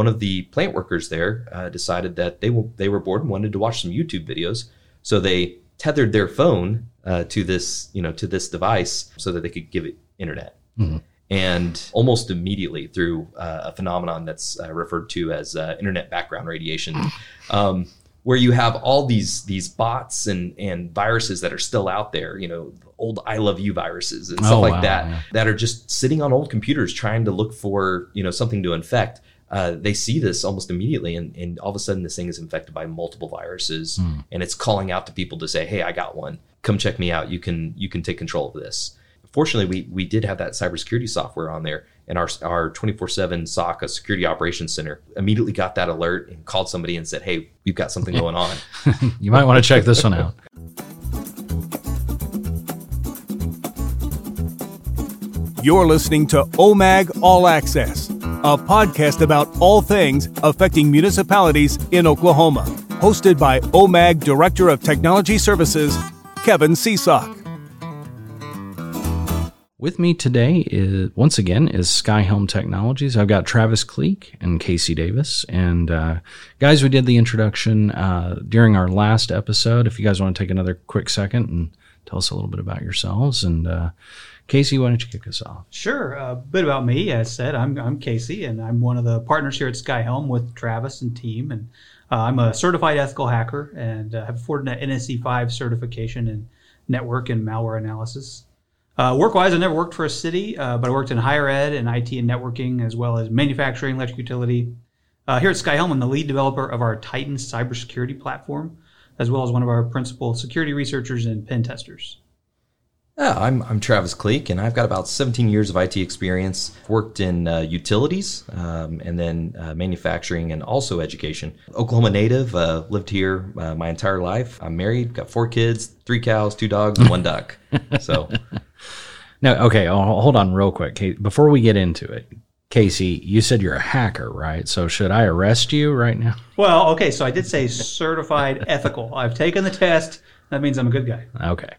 one of the plant workers there uh, decided that they w- they were bored and wanted to watch some YouTube videos, so they tethered their phone uh, to this you know to this device so that they could give it internet. Mhm. And almost immediately, through uh, a phenomenon that's uh, referred to as uh, internet background radiation, um, where you have all these these bots and and viruses that are still out there, you know, old I love you viruses and stuff Oh, like wow, that, yeah. that are just sitting on old computers trying to look for you know something to infect. Uh, they see this almost immediately, and, and all of a sudden, this thing is infected by multiple viruses, Hmm. and it's calling out to people to say, "Hey, I got one. Come check me out. You can you can take control of this." Fortunately, we we did have that cybersecurity software on there, and our our twenty four seven SOC, a security operations center, immediately got that alert and called somebody and said, "Hey, we've got something going on." You might want to check this one out. You're listening to OMAG All Access, a podcast about all things affecting municipalities in Oklahoma. Hosted by OMAG Director of Technology Services, Kevin Seesock. With me today is once again is Skyhelm Technologies. I've got Travis Cleek and Casey Davis. And uh, guys, we did the introduction uh, during our last episode. If you guys want to take another quick second and tell us a little bit about yourselves, and uh, Casey, why don't you kick us off? Sure. A bit about me. As said, I'm, I'm Casey, and I'm one of the partners here at Skyhelm with Travis and team. And uh, I'm a certified ethical hacker and uh, have a Fortinet NSE 5 certification in network and malware analysis. Uh, work-wise, I never worked for a city, uh, but I worked in higher ed and IT and networking, as well as manufacturing, electric utility. Uh, here at Skyhelm, I'm the lead developer of our Titan cybersecurity platform, as well as one of our principal security researchers and pen testers. Yeah, I'm, I'm Travis Cleek, and I've got about 17 years of IT experience. Worked in uh, utilities, um, and then uh, manufacturing, and also education. Oklahoma native, uh, lived here uh, my entire life. I'm married, got four kids, three cows, two dogs, and one duck. So, No, okay, oh, hold on real quick. Before we get into it, Casey, you said you're a hacker, right? So should I arrest you right now? Well, okay, so I did say certified ethical. I've taken the test. That means I'm a good guy. Okay.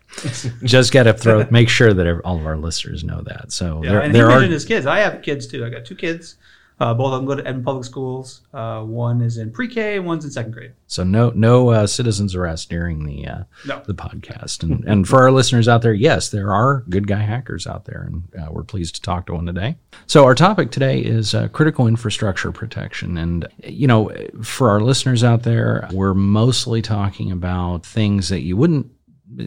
Just got to throw, make sure that all of our listeners know that. So Yeah, there, and there he are, his kids. I have kids too. I got two kids. Uh, both of them go to Edmond Public Schools. Uh, one is in pre-K and one's in second grade. so no, no uh, citizens arrest during the, uh, No. the podcast. And, and for our listeners out there, yes, there are good guy hackers out there, and uh, we're pleased to talk to one today. So our topic today is uh, critical infrastructure protection, and you know, for our listeners out there, we're mostly talking about things that you wouldn't.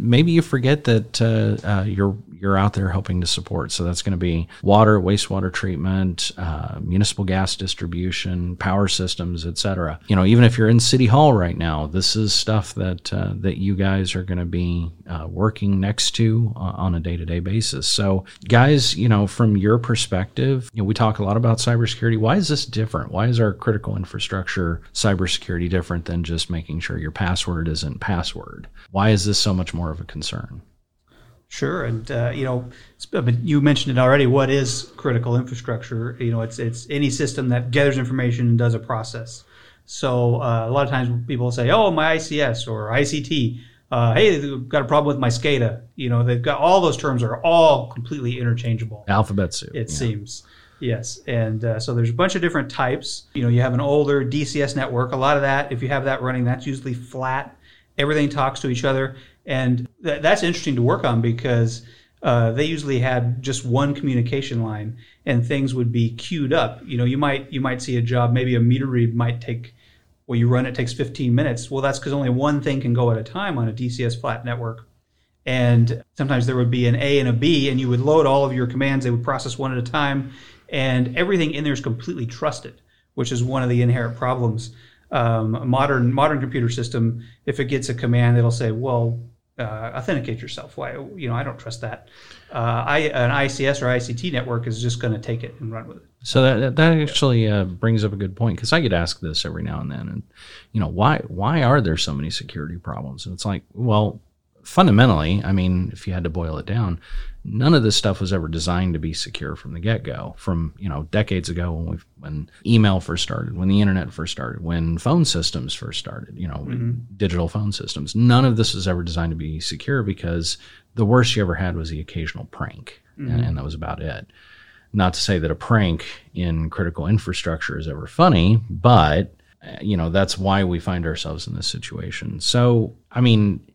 Maybe you forget that uh, uh, you're you're out there helping to support. So that's going to be water, wastewater treatment, uh, municipal gas distribution, power systems, et cetera. You know, even if you're in City Hall right now, this is stuff that uh, that you guys are going to be uh, working next to uh, on a day to day basis. So, guys, you know, from your perspective, you know, we talk a lot about cybersecurity. Why is this different? Why is our critical infrastructure cybersecurity different than just making sure your password isn't password? Why is this so much more of a concern? Sure, and uh, you know, you mentioned it already. What is critical infrastructure? You know, it's it's any system that gathers information and does a process. So uh, a lot of times people say, "Oh, my ICS or ICT." Uh, hey, they've got a problem with my SCADA. You know, they've got all those terms are all completely interchangeable. Alphabet soup. It yeah. seems. Yes. And uh, so there's a bunch of different types. You know, you have an older DCS network. A lot of that, if you have that running, that's usually flat. Everything talks to each other. And th- that's interesting to work on because uh, they usually had just one communication line and things would be queued up. You know, you might you might see a job, maybe a meter read might take well, you run it takes 15 minutes. Well, that's because only one thing can go at a time on a DCS flat network. And sometimes there would be an A and a B, and you would load all of your commands. They would process one at a time, and everything in there is completely trusted, which is one of the inherent problems. Um, a modern modern computer system, if it gets a command, it'll say, "Well, uh, authenticate yourself." Why, you know, I don't trust that. Uh, I, an ICS or ICT network is just going to take it and run with it. So that that actually uh, brings up a good point because I get asked this every now and then, and you know why why are there so many security problems? And it's like, well, fundamentally, I mean, if you had to boil it down, none of this stuff was ever designed to be secure from the get go. From you know decades ago when we when email first started, when the internet first started, when phone systems first started, you know, digital phone systems, none of this was ever designed to be secure because the worst you ever had was the occasional prank, and, and that was about it. Not to say that a prank in critical infrastructure is ever funny, but uh, you know that's why we find ourselves in this situation. So, I mean,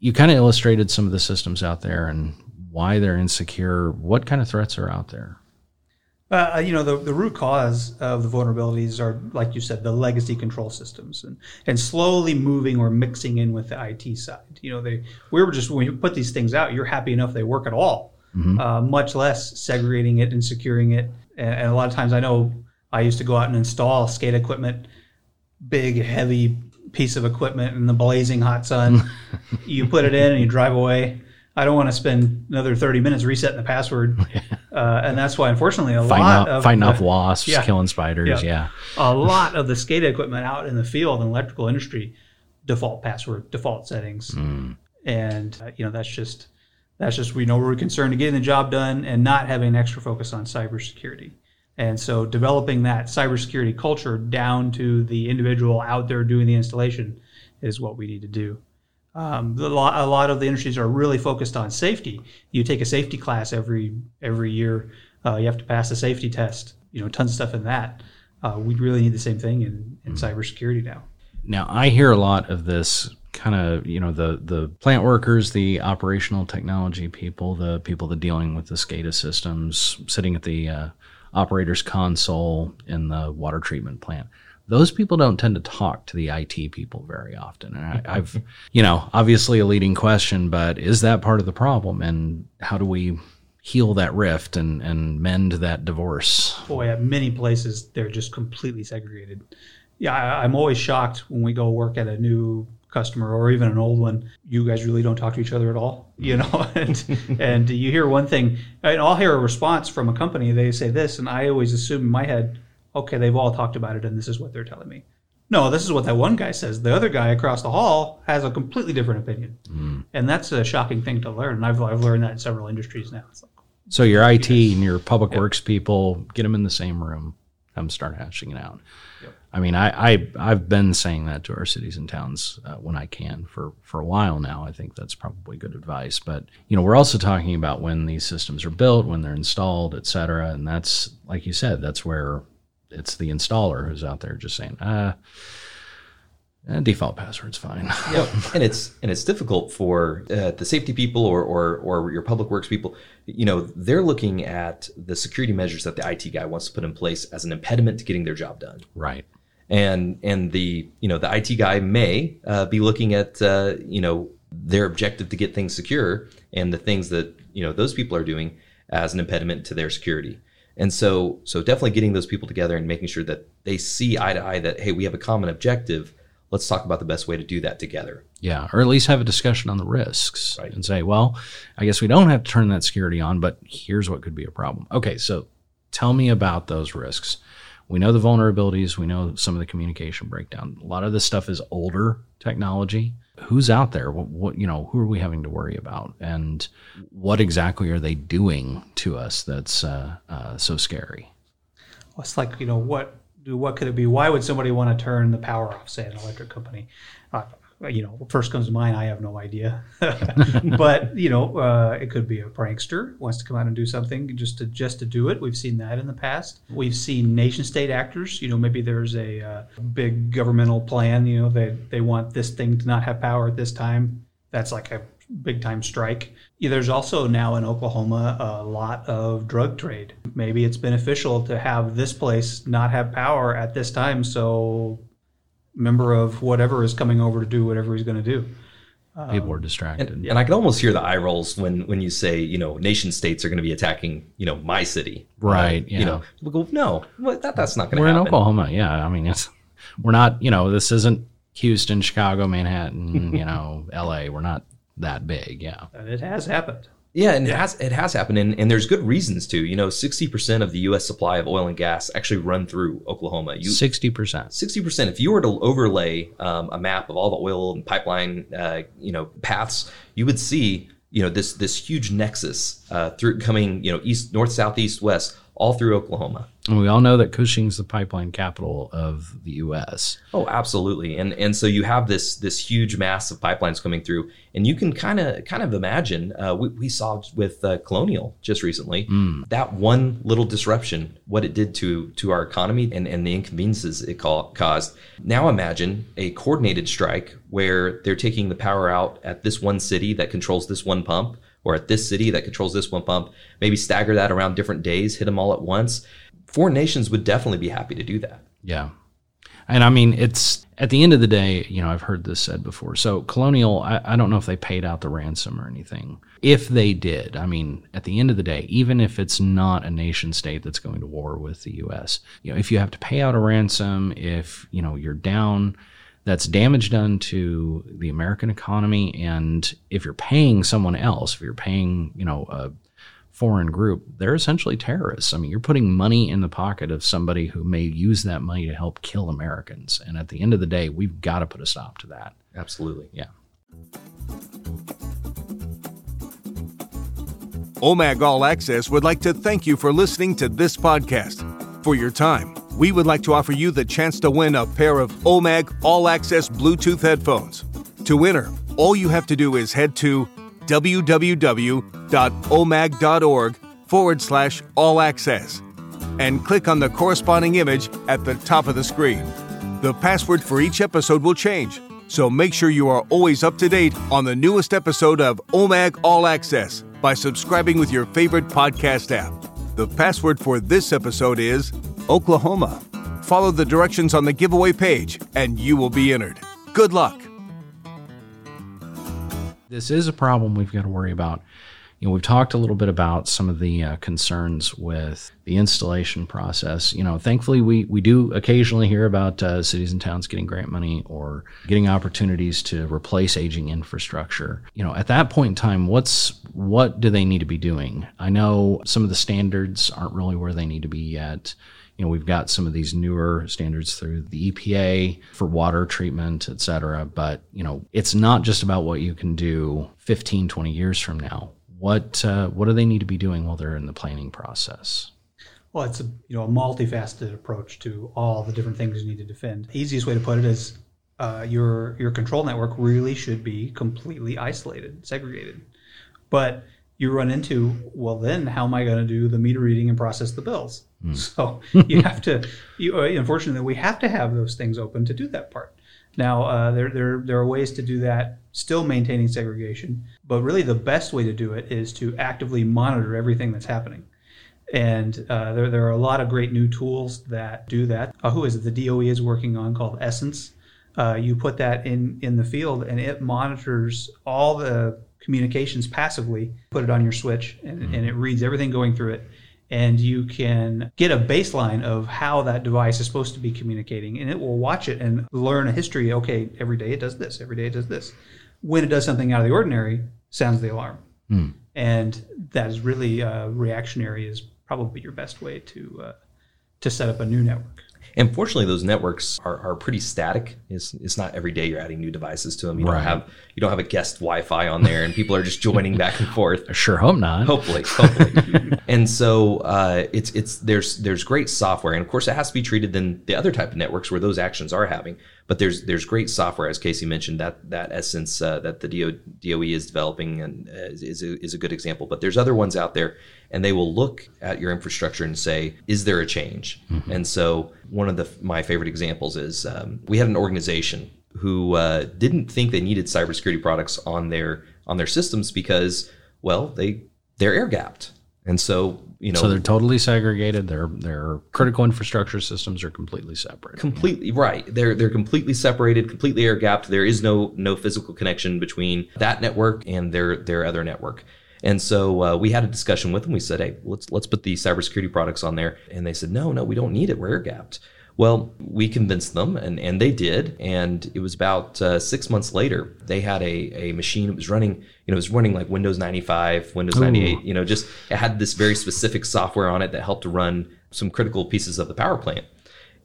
you kind of illustrated some of the systems out there and why they're insecure. What kind of threats are out there? Uh, you know, the, the root cause of the vulnerabilities are, like you said, the legacy control systems and, and slowly moving or mixing in with the IT side. You know, they we were just, when you put these things out, you're happy enough they work at all, mm-hmm. uh, much less segregating it and securing it. And, and, a lot of times I know I used to go out and install SCADA equipment, big, heavy piece of equipment in the blazing hot sun. you put it in and you drive away. I don't want to spend another 30 minutes resetting the password. Uh, and that's why, unfortunately, a fighting lot off, of fighting the, off wasps, yeah, killing spiders. Yeah. yeah. A lot of the SCADA equipment out in the field and electrical industry, default password, default settings. Mm. And, uh, you know, that's just, that's just, we know we're concerned to getting the job done and not having an extra focus on cybersecurity. And so developing that cybersecurity culture down to the individual out there doing the installation is what we need to do. Um, a, lot, a lot of the industries are really focused on safety. You take a safety class every every year. Uh, you have to pass a safety test. You know, tons of stuff in that. Uh, we really need the same thing in, in mm-hmm. cybersecurity now. Now, I hear a lot of this kind of you know the the plant workers, the operational technology people, the people that dealing with the SCADA systems, sitting at the uh, operator's console in the water treatment plant those people don't tend to talk to the IT people very often. And I, have you know, obviously a leading question, but is that part of the problem? And how do we heal that rift and, and mend that divorce? Boy, at many places, they're just completely segregated. Yeah, I, I'm always shocked when we go work at a new customer or even an old one, you guys really don't talk to each other at all, you know. and and you hear one thing, and I'll hear a response from a company. They say this, and I always assume in my head, okay, they've all talked about it and this is what they're telling me. No, this is what that one guy says. The other guy across the hall has a completely different opinion. Mm. And that's a shocking thing to learn. And I've, I've learned that in several industries now. Like, so your IT and your public yep. works people, get them in the same room, them start hashing it out. Yep. I mean, I, I, I've been saying that to our cities and towns uh, when I can for, for a while now. I think that's probably good advice. But, you know, we're also talking about when these systems are built, when they're installed, et cetera. And that's, like you said, that's where it's the installer who's out there just saying, ah, uh, default password's fine. yeah, and it's and it's difficult for uh, the safety people or, or or your public works people. You know, they're looking at the security measures that the IT guy wants to put in place as an impediment to getting their job done. Right. And and the you know the IT guy may uh, be looking at uh, you know their objective to get things secure and the things that you know those people are doing as an impediment to their security. And so, so definitely getting those people together and making sure that they see eye to eye that hey, we have a common objective. Let's talk about the best way to do that together. Yeah, or at least have a discussion on the risks right. and say, well, I guess we don't have to turn that security on, but here's what could be a problem. Okay, so tell me about those risks. We know the vulnerabilities, we know some of the communication breakdown. A lot of this stuff is older technology who's out there? What, what, you know who are we having to worry about? And what exactly are they doing to us that's uh, uh, so scary? Well, it's like you know what do what could it be? Why would somebody want to turn the power off say an electric company? Uh, you know, first comes to mind, I have no idea. but you know, uh, it could be a prankster wants to come out and do something just to just to do it. We've seen that in the past. We've seen nation state actors. You know, maybe there's a uh, big governmental plan. You know, they they want this thing to not have power at this time. That's like a big time strike. Yeah, there's also now in Oklahoma a lot of drug trade. Maybe it's beneficial to have this place not have power at this time, so member of whatever is coming over to do whatever he's going to do. People are distracted, and, and, I can almost hear the eye rolls when when you say, you know, nation states are going to be attacking, you know, my city, right? Yeah. You know, people go, no, that, that's not going to. Happen. We're happen. in Oklahoma, yeah. I mean, it's we're not, you know, this isn't Houston, Chicago, Manhattan, you know, L.A. We're not that big, yeah. And it has happened. Yeah, and yeah. it has it has happened, and, and there's good reasons to. You know, sixty percent of the U.S. supply of oil and gas actually run through Oklahoma. Sixty percent. Sixty percent. If you were to overlay um, a map of all the oil and pipeline, uh, you know, paths, you would see, you know, this this huge nexus uh, through coming, you know, east, north, south, east, west, all through Oklahoma. And we all know that Cushing's the pipeline capital of the U.S. Oh, absolutely. And and so you have this this huge mass of pipelines coming through, and you can kind of kind of imagine. Uh, we, we saw with uh, Colonial just recently that one little disruption, what it did to to our economy and and the inconveniences it ca- caused. Now imagine a coordinated strike where they're taking the power out at this one city that controls this one pump. Or at this city that controls this one pump, maybe stagger that around different days, hit them all at once. Foreign nations would definitely be happy to do that. Yeah. And I mean, it's at the end of the day, you know, I've heard this said before. So, Colonial, I, I, don't know if they paid out the ransom or anything. If they did, I mean, at the end of the day, even if it's not a nation state that's going to war with the U.S., you know, if you have to pay out a ransom, if, you know, you're down, that's damage done to the American economy. And if you're paying someone else, if you're paying, you know, a foreign group, they're essentially terrorists. I mean, you're putting money in the pocket of somebody who may use that money to help kill Americans. And at the end of the day, we've got to put a stop to that. Absolutely. Yeah. OMAG All Access would like to thank you for listening to this podcast. For your time, we would like to offer you the chance to win a pair of OMAG All Access Bluetooth headphones. To enter, all you have to do is head to www.omag.org forward slash all access and click on the corresponding image at the top of the screen. The password for each episode will change, so make sure you are always up to date on the newest episode of OMAG All Access by subscribing with your favorite podcast app. The password for this episode is Oklahoma. Follow the directions on the giveaway page and you will be entered. Good luck. This is a problem we've got to worry about. You know, we've talked a little bit about some of the uh, concerns with the installation process. You know, thankfully, we, we do occasionally hear about uh, cities and towns getting grant money or getting opportunities to replace aging infrastructure. You know, at that point in time, what's what do they need to be doing? I know some of the standards aren't really where they need to be yet you know we've got some of these newer standards through the EPA for water treatment et cetera but you know it's not just about what you can do 15 20 years from now what uh, what do they need to be doing while they're in the planning process Well, it's a you know a multifaceted approach to all the different things you need to defend. Easiest way to put it is uh, your your control network really should be completely isolated, segregated. But you run into well, then how am I going to do the meter reading and process the bills? So you have to. You, uh, unfortunately, we have to have those things open to do that part. Now, uh, there, there, there are ways to do that, still maintaining segregation, but really the best way to do it is to actively monitor everything that's happening. And uh, there, there are a lot of great new tools that do that. Uh, who is it? The DOE is working on called Essence. Uh, you put that in, in the field and it monitors all the communications passively, put it on your switch, and, and it reads everything going through it. And you can get a baseline of how that device is supposed to be communicating and it will watch it and learn a history. Okay every day it does this every day it does this. When it does something out of the ordinary sounds the alarm. And that is really uh, reactionary is probably your best way to uh, to set up a new network And fortunately, those networks are, are pretty static. It's, it's not every day you're adding new devices to them. You Right. don't have you don't have a guest Wi-Fi on there, and people are just joining back and forth. I sure hope not Hopefully, hopefully. and so uh, it's it's there's there's great software, and of course it has to be treated than the other type of networks where those actions are having. But there's there's great software, as Casey mentioned, that that essence uh, that the DO, DOE is developing and uh, is is a, is a good example. But there's other ones out there, and they will look at your infrastructure and say, is there a change? And so one of the my favorite examples is um, we had an organization who uh, didn't think they needed cybersecurity products on their on their systems because well they they're air gapped. And so you know so they're totally segregated. Their their critical infrastructure systems are completely separate completely right. They're they're completely separated completely air gapped. There is no no physical connection between that network and their their other network and so uh, we had a discussion with them. We said hey let's let's put the cybersecurity products on there. And they said no no we don't need it. We're air gapped. Well we convinced them and and they did. And it was about uh, six months later they had a, a machine. That was running you know it was running like windows 95 windows 98 you know just it had this very specific software on it that helped to run some critical pieces of the power plant.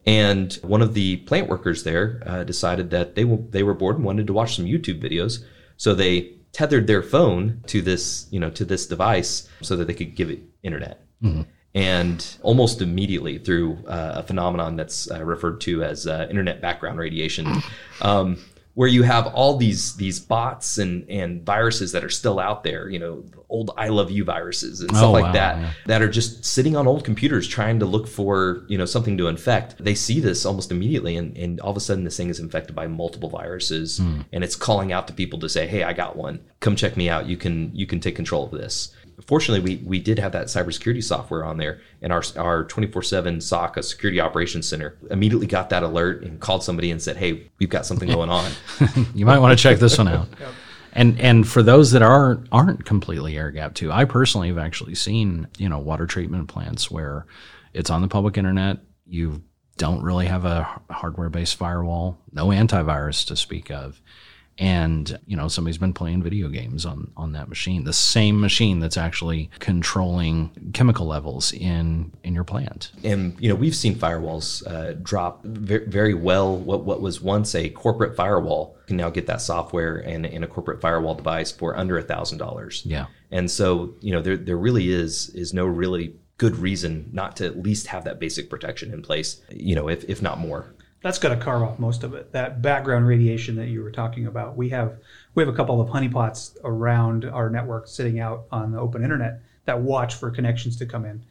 And one of the plant workers there uh, decided that they w- they were bored and wanted to watch some YouTube videos. So they tethered their phone to this you know to this device so that they could give it internet. and almost immediately through uh, a phenomenon that's uh, referred to as uh, internet background radiation, um, where you have all these these bots and and viruses that are still out there, you know, old I love you viruses and stuff Oh, like wow, that, yeah. that are just sitting on old computers trying to look for you know something to infect. They see this almost immediately, and, and all of a sudden this thing is infected by multiple viruses, Hmm. and it's calling out to people to say, "Hey, I got one. Come check me out. You can you can take control of this." Fortunately, we, we did have that cybersecurity software on there, and our our 24/7 SOC, a security operations center, immediately got that alert and called somebody and said, "Hey, we've got something going on." you might want to check this one out. And and for those that aren't aren't completely air gapped too, I personally have actually seen you know water treatment plants where it's on the public internet. You don't really have a hardware based firewall, no antivirus to speak of, and you know somebody's been playing video games on on that machine, the same machine that's actually controlling chemical levels in in your plant. and you know we've seen firewalls uh, drop very, very well what what was once a corporate firewall can now get that software and, and a corporate firewall device for under a thousand dollars Yeah. and so you know there, there really is is no really good reason not to at least have that basic protection in place you know if, if not more That's going to carve off most of it. That background radiation that you were talking about. We have we have a couple of honeypots around our network sitting out on the open internet that watch for connections to come in,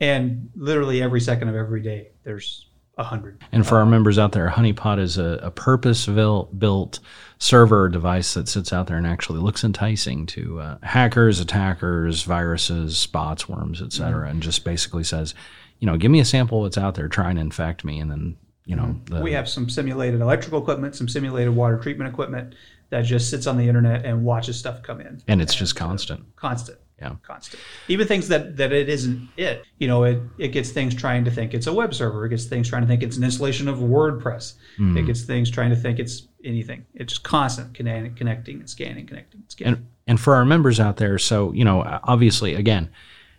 and literally every second of every day there's a hundred. And for our members out there, Honeypot is a, a purpose built server device that sits out there and actually looks enticing to uh, hackers, attackers, viruses, bots, worms, et cetera, and just basically says, you know, give me a sample of what's out there, try and infect me, and then, you know, the, We have some simulated electrical equipment, some simulated water treatment equipment that just sits on the internet and watches stuff come in. and it's just constant. constant. Yeah. Constant. Even things that, that it isn't it. You know, it, it gets things trying to think it's a web server. It gets things trying to think it's an installation of WordPress. Hmm. It gets things trying to think it's anything. It's just constant connecting, connecting and scanning, connecting and scanning. And and for our members out there, so you know, obviously, again,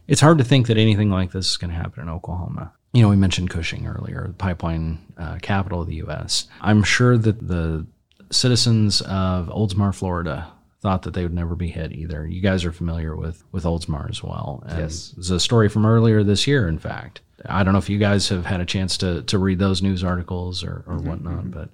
it's hard to think that anything like this is going to happen in Oklahoma. You know, we mentioned Cushing earlier, the pipeline uh, capital of the U.S. I'm sure that the citizens of Oldsmar, Florida, thought that they would never be hit either. You guys are familiar with with Oldsmar as well. And Yes. It's a story from earlier this year, in fact. I don't know if you guys have had a chance to to read those news articles or, or mm-hmm, whatnot, mm-hmm. but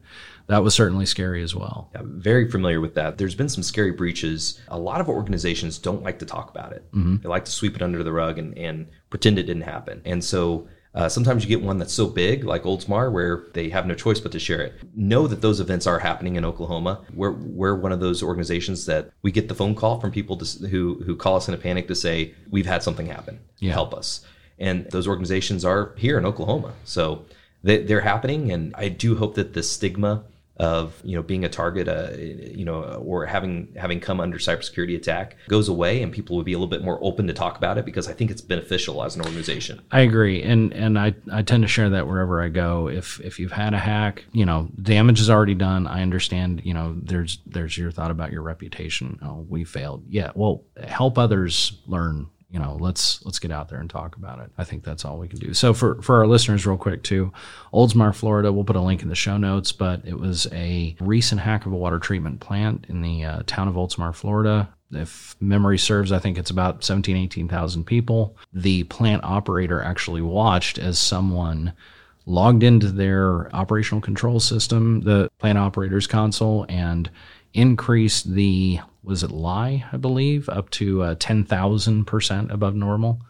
that was certainly scary as well. Yeah, very familiar with that. There's been some scary breaches. A lot of organizations don't like to talk about it. Mm-hmm. They like to sweep it under the rug and, and pretend it didn't happen. And so uh, sometimes you get one that's so big, like Oldsmar, where they have no choice but to share it. Know that those events are happening in Oklahoma. We're, we're one of those organizations that we get the phone call from people to, who, who call us in a panic to say, we've had something happen. Yeah. Help us. And those organizations are here in Oklahoma. So they, they're happening. And I do hope that the stigma of you know being a target, uh, you know, or having having come under cybersecurity attack goes away, and people would be a little bit more open to talk about it because I think it's beneficial as an organization. I agree, and and I, I tend to share that wherever I go. If if you've had a hack, you know, damage is already done. I understand. You know, there's there's your thought about your reputation. Oh, we failed. Yeah. Well, help others learn. You know, let's let's get out there and talk about it. I think that's all we can do. So for for our listeners, real quick too, Oldsmar, Florida. We'll put a link in the show notes, but it was a recent hack of a water treatment plant in the uh, town of Oldsmar, Florida if memory serves, I think it's about 17, 18,000 people. The plant operator actually watched as someone logged into their operational control system, the plant operator's console, and increased the, was it lye, I believe, up to uh, 10,000% above normal.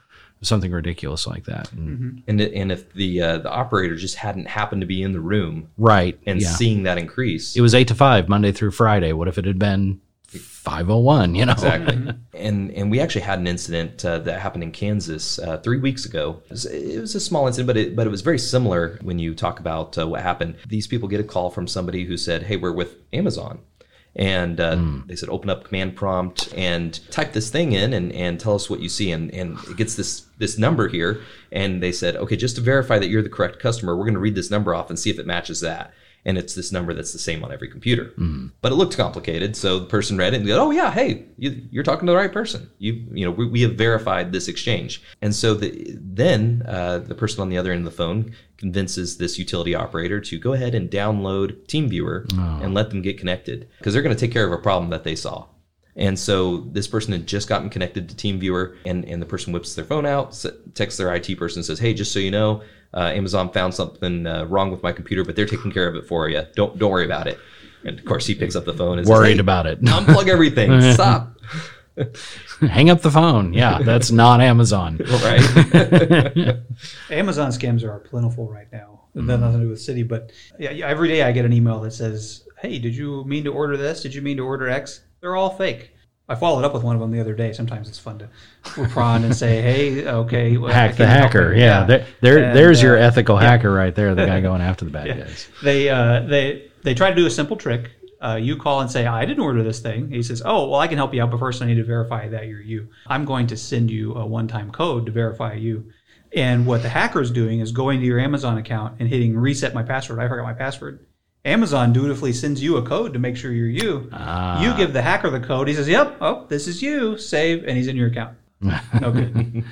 Something ridiculous like that. And, And and if the uh, the operator just hadn't happened to be in the room Right. and yeah. seeing that increase, it was 8 to 5, Monday through Friday. What if it had been 501, you know? Exactly. and and we actually had an incident uh, that happened in Kansas uh, three weeks ago. It was, it was a small incident, but it but it was very similar when you talk about uh, what happened. These people get a call from somebody who said, "Hey, we're with Amazon." And uh, they said, open up command prompt and type this thing in and, and tell us what you see. And, and it gets this this number here. And they said, okay, just to verify that you're the correct customer, we're going to read this number off and see if it matches that. And it's this number that's the same on every computer. But it looked complicated. So the person read it and go, oh, yeah, hey, you, you're talking to the right person. You, you know, we, we have verified this exchange. And so the, then uh, the person on the other end of the phone convinces this utility operator to go ahead and download TeamViewer and let them get connected because they're going to take care of a problem that they saw. And so this person had just gotten connected to TeamViewer, and, and the person whips their phone out, texts their IT person, and says, "Hey, just so you know, uh, Amazon found something uh, wrong with my computer, but they're taking care of it for you. Don't don't worry about it." And of course, he picks up the phone and Worried says, hey, about it. Unplug everything. Stop. Hang up the phone. Yeah, that's not Amazon. Right. Amazon scams are plentiful right now. That has nothing to do with city, but yeah, yeah, every day I get an email that says, "Hey, did you mean to order this? Did you mean to order X?" They're all fake. I followed up with one of them the other day. Sometimes it's fun to prod and say, "Hey, okay, well, Hack the hacker. it." Yeah, there, there And, there's your uh, ethical hacker right there. The guy going after the bad guys. they uh, they they try to do a simple trick. Uh, you call and say, "I didn't order this thing." He says, "Oh, well, I can help you out, but first I need to verify that you're you. I'm going to send you a one-time code to verify you." And what the hacker is doing is going to your Amazon account and hitting reset my password. I forgot my password. Amazon dutifully sends you a code to make sure you're you. Ah. You give the hacker the code. He says, "Yep, oh, this is you." Save, and he's in your account. No good.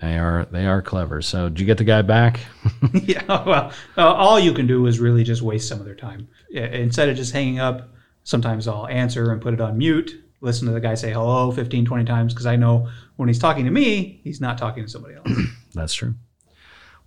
They are they are clever. So did you get the guy back? yeah, well, uh, all you can do is really just waste some of their time. Instead of just hanging up, sometimes I'll answer and put it on mute, listen to the guy say hello 15, 20 times, because I know when he's talking to me, he's not talking to somebody else. That's true.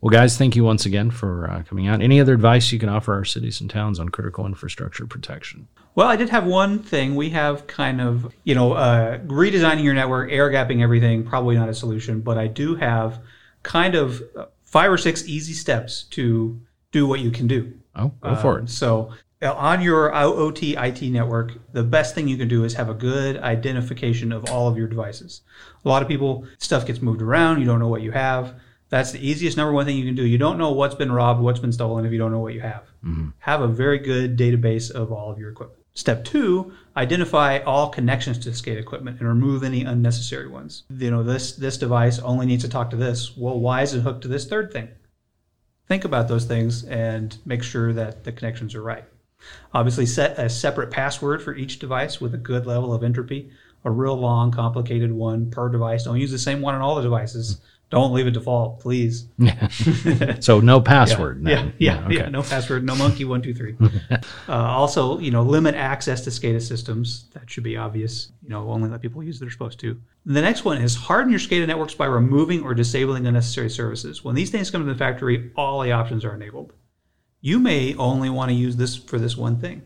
Well, guys, thank you once again for uh, coming out. Any other advice you can offer our cities and towns on critical infrastructure protection? well, I did have one thing. We have kind of, you know, uh, redesigning your network, air gapping everything, probably not a solution, but I do have kind of five or six easy steps to do what you can do. Oh, go for Um, it. So uh, on your OT IT network, the best thing you can do is have a good identification of all of your devices. A lot of people, stuff gets moved around. You don't know what you have. That's the easiest number one thing you can do. You don't know what's been robbed, what's been stolen if you don't know what you have. Mm-hmm. Have a very good database of all of your equipment. Step two, identify all connections to SCADA equipment and remove any unnecessary ones. You know, this this device only needs to talk to this. Well, why is it hooked to this third thing? think about those things and make sure that the connections are right. Obviously, set a separate password for each device with a good level of entropy. A real long, complicated one per device. Don't use the same one on all the devices. Mm-hmm. Don't leave it default, please. So no password. Yeah, then. yeah, yeah. okay. No password, no monkey one two three. uh, also, you know, limit access to SCADA systems. That should be obvious. You know, only let people use that are supposed to. The next one is harden your SCADA networks by removing or disabling unnecessary services. When these things come to the factory, all the options are enabled. You may only want to use this for this one thing.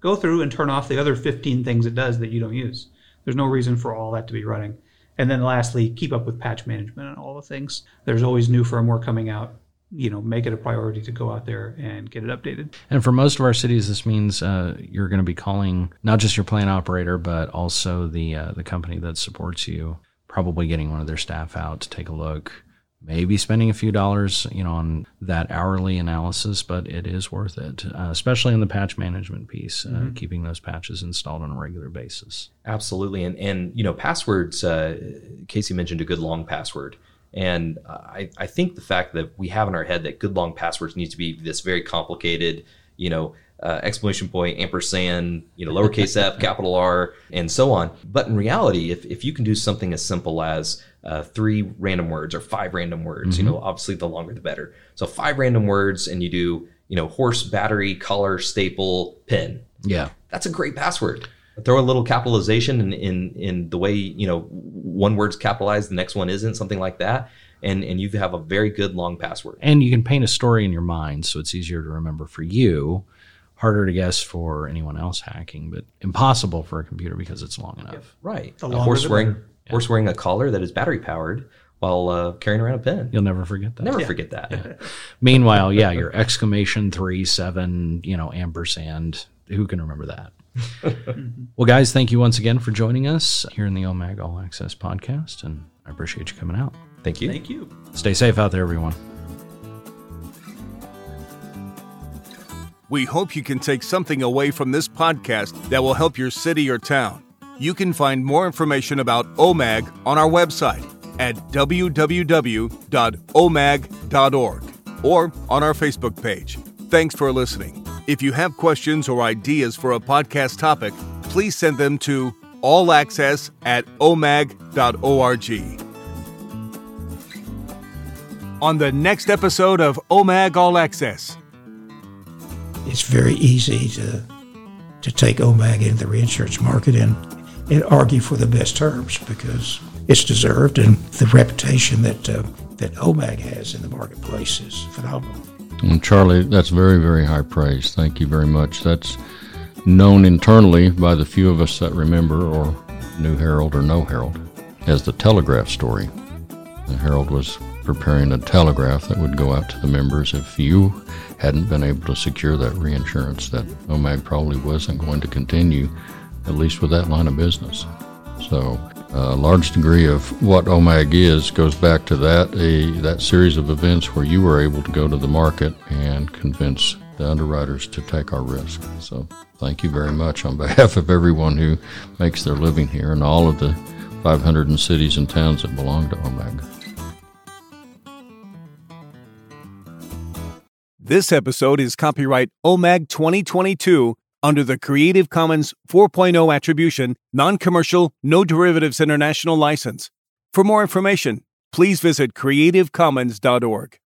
Go through and turn off the other 15 things it does that you don't use. There's no reason for all that to be running. And then lastly, keep up with patch management and all the things. There's always new firmware coming out. You know, make it a priority to go out there and get it updated. And for most of our cities, this means uh, you're going to be calling not just your plant operator, but also the uh, the company that supports you. Probably getting one of their staff out to take a look. Maybe spending a few dollars, you know, on that hourly analysis, but it is worth it, uh, especially in the patch management piece, uh, keeping those patches installed on a regular basis. Absolutely, and and you know passwords. Uh, Casey mentioned a good long password, and I I think the fact that we have in our head that good long passwords needs to be this very complicated, you know, uh, exclamation point, ampersand, you know, lowercase f, capital R, and so on. But in reality, if if you can do something as simple as uh, three random words or five random words, you know, obviously the longer the better. So five random words, and you do you know horse, battery, color, staple, pin Yeah. that's a great password. Throw a little capitalization in, in in the way you know one word's capitalized, the next one isn't, something like that, and and you have a very good long password. And you can paint a story in your mind, so it's easier to remember for you, harder to guess for anyone else hacking, but impossible for a computer because it's long enough. Right. The a horse wearing better. horse wearing a collar that is battery powered while uh, carrying around a pen. You'll never forget that. Never forget that. Meanwhile, yeah, your exclamation three seven, you know, ampersand. Who can remember that? well, guys, thank you once again for joining us here in the OMAG All Access podcast, and I appreciate you coming out. Thank you. Thank you. Stay safe out there, everyone. We hope you can take something away from this podcast that will help your city or town. You can find more information about OMAG on our website at www.omag.org or on our Facebook page. Thanks for listening. If you have questions or ideas for a podcast topic, please send them to allaccess at omag.org. On the next episode of OMAG All Access. It's very easy to to take OMAG into the reinsurance market, and and argue for the best terms because it's deserved, and the reputation that uh, that OMAG has in the marketplace is phenomenal. And Charlie, that's very, very high praise. Thank you very much. That's known internally by the few of us that remember, or New Herald or No Herald, as the telegraph story. The Herald was preparing a telegraph that would go out to the members if you hadn't been able to secure that reinsurance, that OMAG probably wasn't going to continue, at least with that line of business. So uh, a large degree of what OMAG is goes back to that a that series of events where you were able to go to the market and convince the underwriters to take our risk. So thank you very much on behalf of everyone who makes their living here and all of the 500 cities and towns that belong to OMAG. This episode is copyright OMAG 2022 under the Creative Commons 4.0 Attribution, Non Commercial, No Derivatives International License. For more information, please visit creativecommons.org.